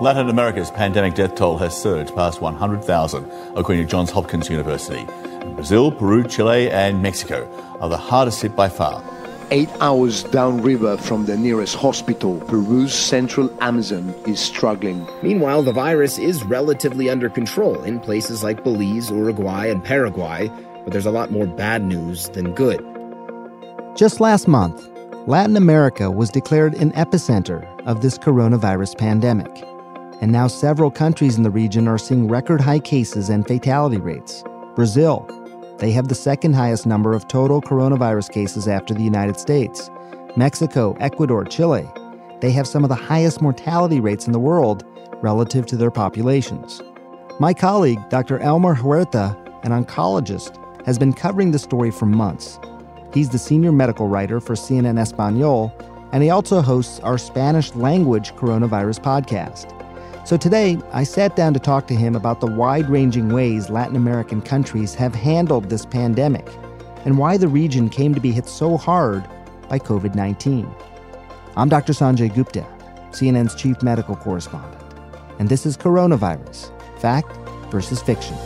Latin America's pandemic death toll has surged past 100,000, according to Johns Hopkins University. Brazil, Peru, Chile, and Mexico are the hardest hit by far. Eight hours downriver from the nearest hospital, Peru's central Amazon is struggling. Meanwhile, the virus is relatively under control in places like Belize, Uruguay, and Paraguay, but there's a lot more bad news than good. Just last month, Latin America was declared an epicenter of this coronavirus pandemic. And now several countries in the region are seeing record high cases and fatality rates. Brazil, they have the second highest number of total coronavirus cases after the United States. Mexico, Ecuador, Chile, they have some of the highest mortality rates in the world relative to their populations. My colleague, Dr. Elmer Huerta, an oncologist, has been covering the story for months. He's the senior medical writer for CNN Espanol, and he also hosts our Spanish language coronavirus podcast. So today, I sat down to talk to him about the wide ranging ways Latin American countries have handled this pandemic and why the region came to be hit so hard by COVID 19. I'm Dr. Sanjay Gupta, CNN's chief medical correspondent, and this is Coronavirus Fact versus Fiction.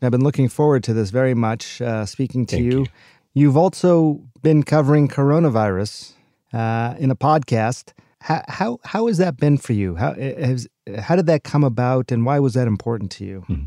I've been looking forward to this very much, uh, speaking to you. you. have also been covering coronavirus uh, in a podcast. How, how how has that been for you? How has how did that come about, and why was that important to you? Mm.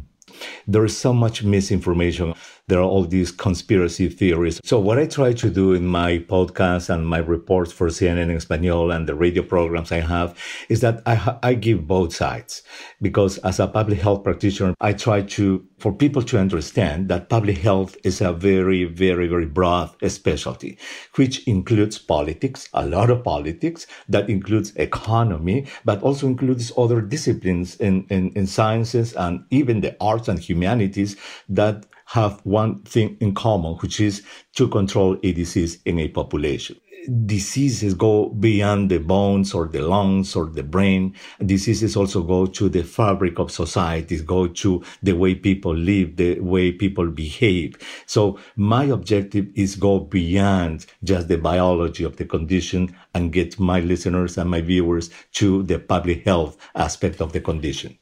There is so much misinformation there are all these conspiracy theories. So what I try to do in my podcast and my reports for CNN in Espanol and the radio programs I have is that I, I give both sides because as a public health practitioner, I try to, for people to understand that public health is a very, very, very broad specialty, which includes politics, a lot of politics, that includes economy, but also includes other disciplines in, in, in sciences and even the arts and humanities that have one thing in common, which is to control a disease in a population. Diseases go beyond the bones or the lungs or the brain. Diseases also go to the fabric of societies, go to the way people live, the way people behave. So my objective is go beyond just the biology of the condition and get my listeners and my viewers to the public health aspect of the condition.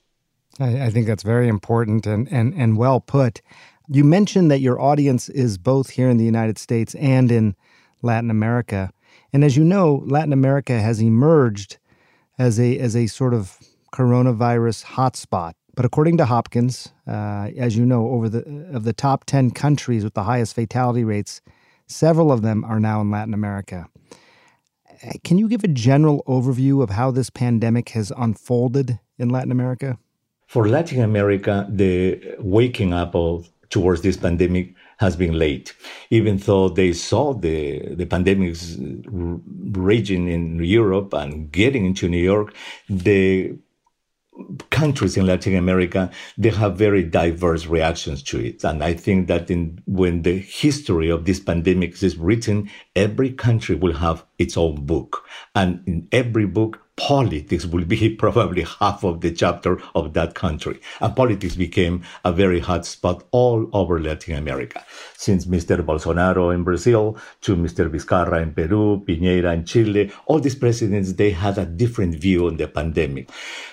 I, I think that's very important and, and, and well put. You mentioned that your audience is both here in the United States and in Latin America. And as you know, Latin America has emerged as a as a sort of coronavirus hotspot. But according to Hopkins, uh, as you know, over the of the top ten countries with the highest fatality rates, several of them are now in Latin America. Can you give a general overview of how this pandemic has unfolded in Latin America? For Latin America, the waking up of towards this pandemic has been late. Even though they saw the, the pandemic raging in Europe and getting into New York, the countries in Latin America, they have very diverse reactions to it. And I think that in, when the history of this pandemic is written, every country will have its own book. And in every book, politics will be probably half of the chapter of that country. And politics became a very hot spot all over Latin America. Since Mr. Bolsonaro in Brazil to Mr. Vizcarra in Peru, Piñera in Chile, all these presidents, they had a different view on the pandemic.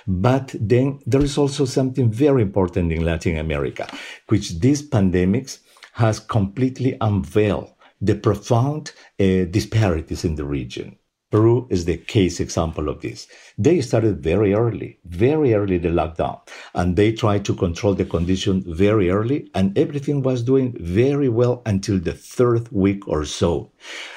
But then there is also something very important in Latin America, which these pandemics has completely unveiled the profound uh, disparities in the region. Peru is the case example of this. They started very early, very early the lockdown, and they tried to control the condition very early, and everything was doing very well until the third week or so.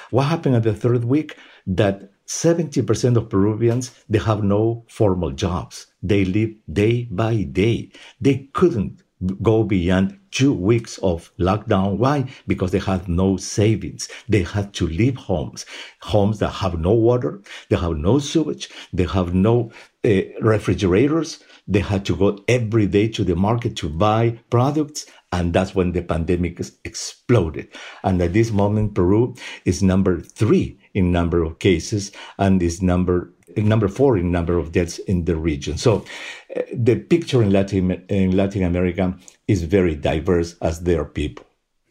What happened at the third week? That 70% of Peruvians, they have no formal jobs. They live day by day. They couldn't go beyond two weeks of lockdown. Why? Because they had no savings. They had to leave homes, homes that have no water, they have no sewage, they have no uh, refrigerators. They had to go every day to the market to buy products. And that's when the pandemic exploded. And at this moment, Peru is number three in number of cases and is number number four in number of deaths in the region. So uh, the picture in Latin, in Latin America is very diverse as their people.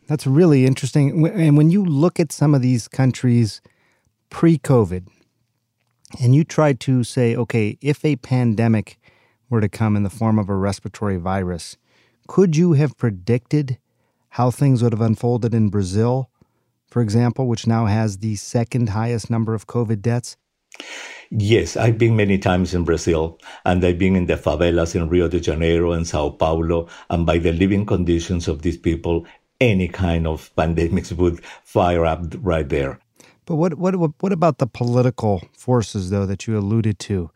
That's really interesting. And when you look at some of these countries, pre COVID, and you try to say, okay, if a pandemic were to come in the form of a respiratory virus, could you have predicted how things would have unfolded in Brazil, for example, which now has the second highest number of COVID deaths? Yes, I've been many times in Brazil, and I've been in the favelas in Rio de Janeiro and Sao Paulo, and by the living conditions of these people, any kind of pandemics would fire up right there. But what what what about the political forces though that you alluded to?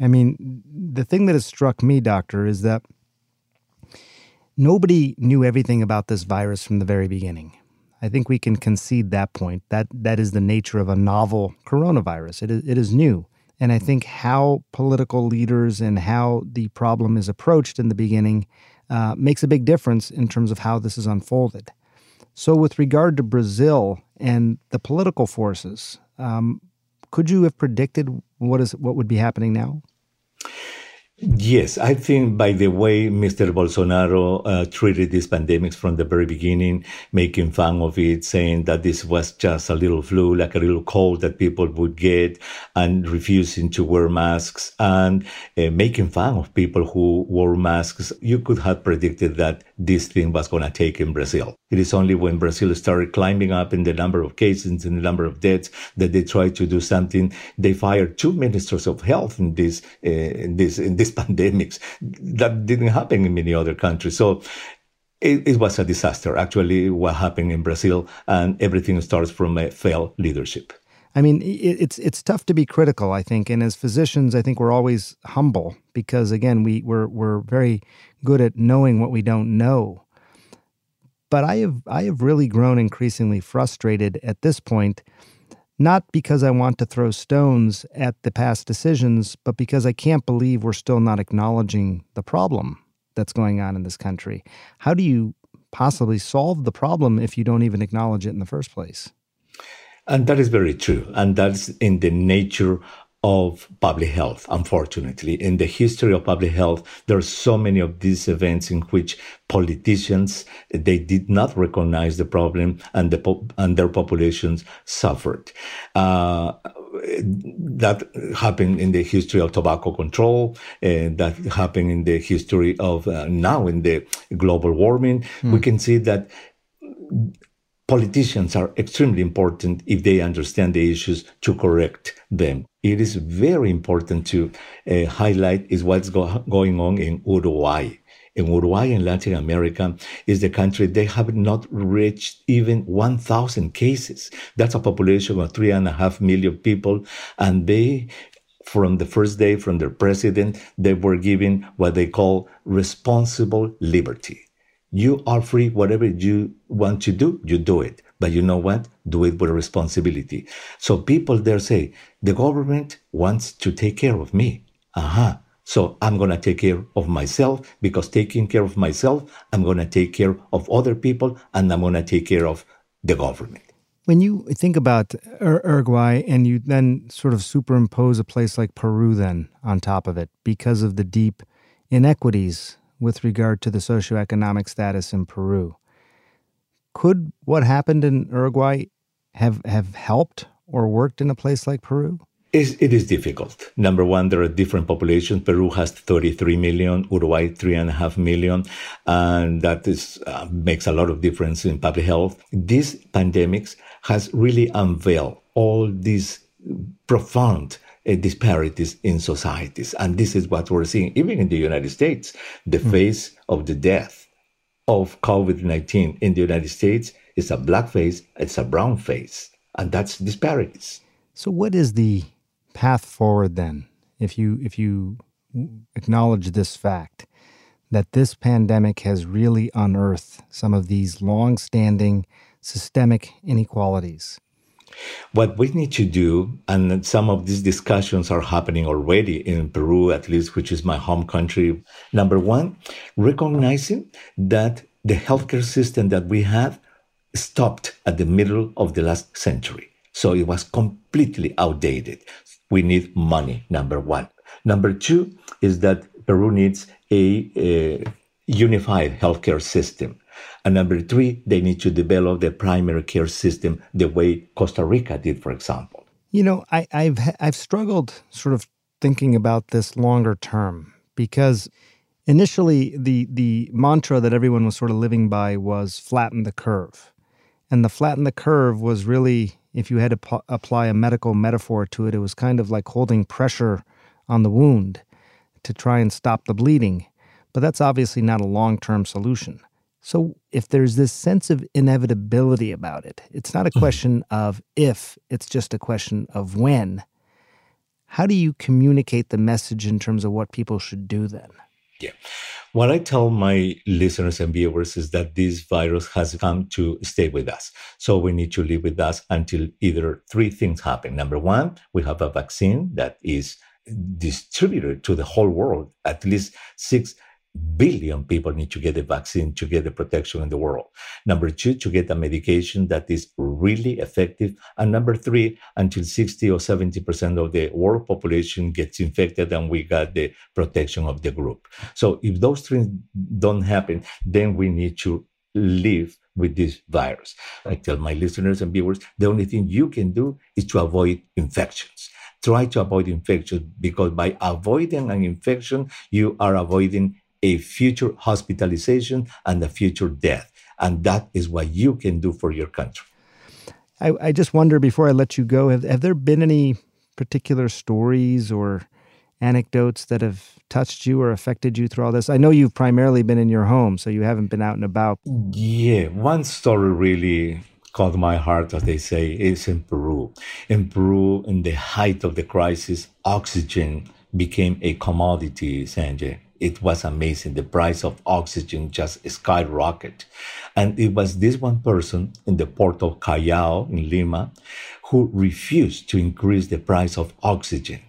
I mean, the thing that has struck me, doctor, is that nobody knew everything about this virus from the very beginning. I think we can concede that point. That that is the nature of a novel coronavirus. It is, it is new. And I think how political leaders and how the problem is approached in the beginning uh, makes a big difference in terms of how this is unfolded. So, with regard to Brazil and the political forces, um, could you have predicted what is what would be happening now? Yes, I think by the way Mr. Bolsonaro uh, treated these pandemics from the very beginning, making fun of it, saying that this was just a little flu, like a little cold that people would get, and refusing to wear masks, and uh, making fun of people who wore masks, you could have predicted that this thing was going to take in Brazil. It is only when Brazil started climbing up in the number of cases and the number of deaths that they tried to do something. They fired two ministers of health in this, uh, in this, in these pandemics. That didn't happen in many other countries. So it, it, was a disaster, actually, what happened in Brazil, and everything starts from a failed leadership. I mean, it's it's tough to be critical, I think, and as physicians, I think we're always humble because, again, we we're we're very good at knowing what we don't know. But I have I have really grown increasingly frustrated at this point, not because I want to throw stones at the past decisions, but because I can't believe we're still not acknowledging the problem that's going on in this country. How do you possibly solve the problem if you don't even acknowledge it in the first place? And that is very true. And that's in the nature of public health, unfortunately. In the history of public health, there are so many of these events in which politicians, they did not recognize the problem and, the, and their populations suffered. Uh, that happened in the history of tobacco control, and that happened in the history of uh, now in the global warming. Mm. We can see that politicians are extremely important if they understand the issues to correct them. It is very important to uh, highlight is what's go- going on in Uruguay. In Uruguay in Latin America is the country they have not reached even 1,000 cases. That's a population of three and a half million people. And they from the first day from their president, they were given what they call responsible liberty. You are free. Whatever you want to do, you do it. But you know what? Do it with responsibility. So people there say, the government wants to take care of me. Aha. Uh-huh. So I'm going to take care of myself because taking care of myself, I'm going to take care of other people and I'm going to take care of the government. When you think about Uruguay and you then sort of superimpose a place like Peru then on top of it because of the deep inequities with regard to the socioeconomic status in Peru. Could what happened in Uruguay have, have helped or worked in a place like Peru? It is difficult. Number one, there are different populations. Peru has 33 million, Uruguay 3.5 million, and that is, uh, makes a lot of difference in public health. These pandemics has really unveiled all these profound disparities in societies. And this is what we're seeing, even in the United States. The mm. face of the death of COVID 19 in the United States is a black face, it's a brown face, and that's disparities. So, what is the path forward then? If you, if you acknowledge this fact that this pandemic has really unearthed some of these long standing systemic inequalities what we need to do, and some of these discussions are happening already in Peru, at least, which is my home country. Number one, recognizing that the healthcare system that we have stopped at the middle of the last century. So it was completely outdated. We need money, number one. Number two is that Peru needs a, a unified healthcare system and number three, they need to develop the primary care system the way Costa Rica did, for example. You know, I, I've I've struggled sort of thinking about this longer term because initially the the mantra that everyone was sort of living by was flatten the curve, and the flatten the curve was really, if you had to apply a medical metaphor to it, it was kind of like holding pressure on the wound to try and stop the bleeding. But that's obviously not a long term solution. So if there's this sense of inevitability about it, it's not a mm-hmm. question of if, it's just a question of when. How do you communicate the message in terms of what people should do then? Yeah. What I tell my listeners and viewers is that this virus has come to stay with us. So we need to live with us until either three things happen. Number one, we have a vaccine that is distributed to the whole world. At least six billion people need to get the vaccine to get the protection in the world. Number two, to get a medication that is really effective. And number three, until 60 or 70% of the world population gets infected and we got the protection of the group. So if those things don't happen, then we need to live with this virus. I tell my listeners and viewers, the only thing you can do is to avoid infections try to avoid infection because by avoiding an infection, you are avoiding a future hospitalization and a future death. And that is what you can do for your country. I, I just wonder before I let you go, have, have there been any particular stories or anecdotes that have touched you or affected you through all this? I know you've primarily been in your home, so you haven't been out and about. Yeah, one story really caught my heart, as they say, is in Peru. In Peru, in the height of the crisis, oxygen became a commodity, Sanjay it was amazing. The price of oxygen just skyrocketed. And it was this one person in the port of Callao in Lima who refused to increase the price of oxygen.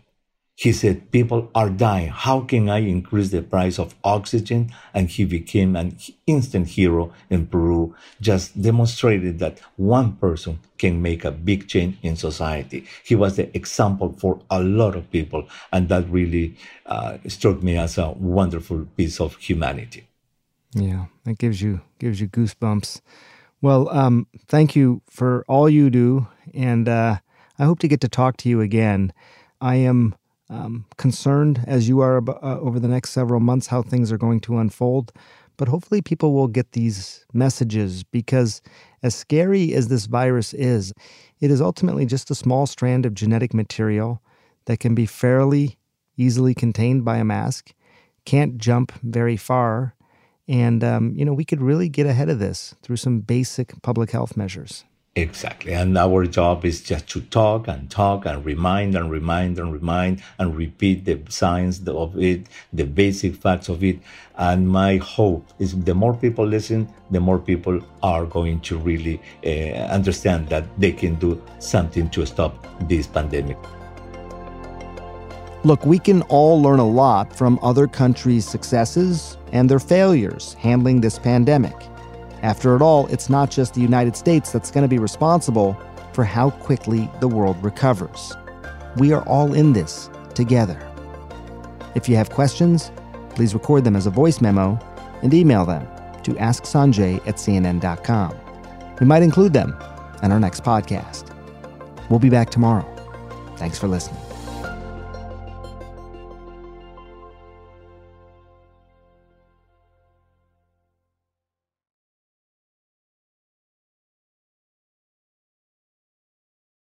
He said, People are dying. How can I increase the price of oxygen? And he became an instant hero in Peru, just demonstrated that one person can make a big change in society. He was the example for a lot of people. And that really uh, struck me as a wonderful piece of humanity. Yeah, that gives you gives you goosebumps. Well, um, thank you for all you do, and uh, I hope to get to talk to you again. I am um, concerned as you are uh, over the next several months how things are going to unfold. But hopefully, people will get these messages because, as scary as this virus is, it is ultimately just a small strand of genetic material that can be fairly easily contained by a mask, can't jump very far. And, um, you know, we could really get ahead of this through some basic public health measures. Exactly. And our job is just to talk and talk and remind and remind and remind and repeat the science of it, the basic facts of it. And my hope is the more people listen, the more people are going to really uh, understand that they can do something to stop this pandemic. Look, we can all learn a lot from other countries' successes and their failures handling this pandemic. After it all, it's not just the United States that's going to be responsible for how quickly the world recovers. We are all in this together. If you have questions, please record them as a voice memo and email them to asksanjay at cnn.com. We might include them in our next podcast. We'll be back tomorrow. Thanks for listening.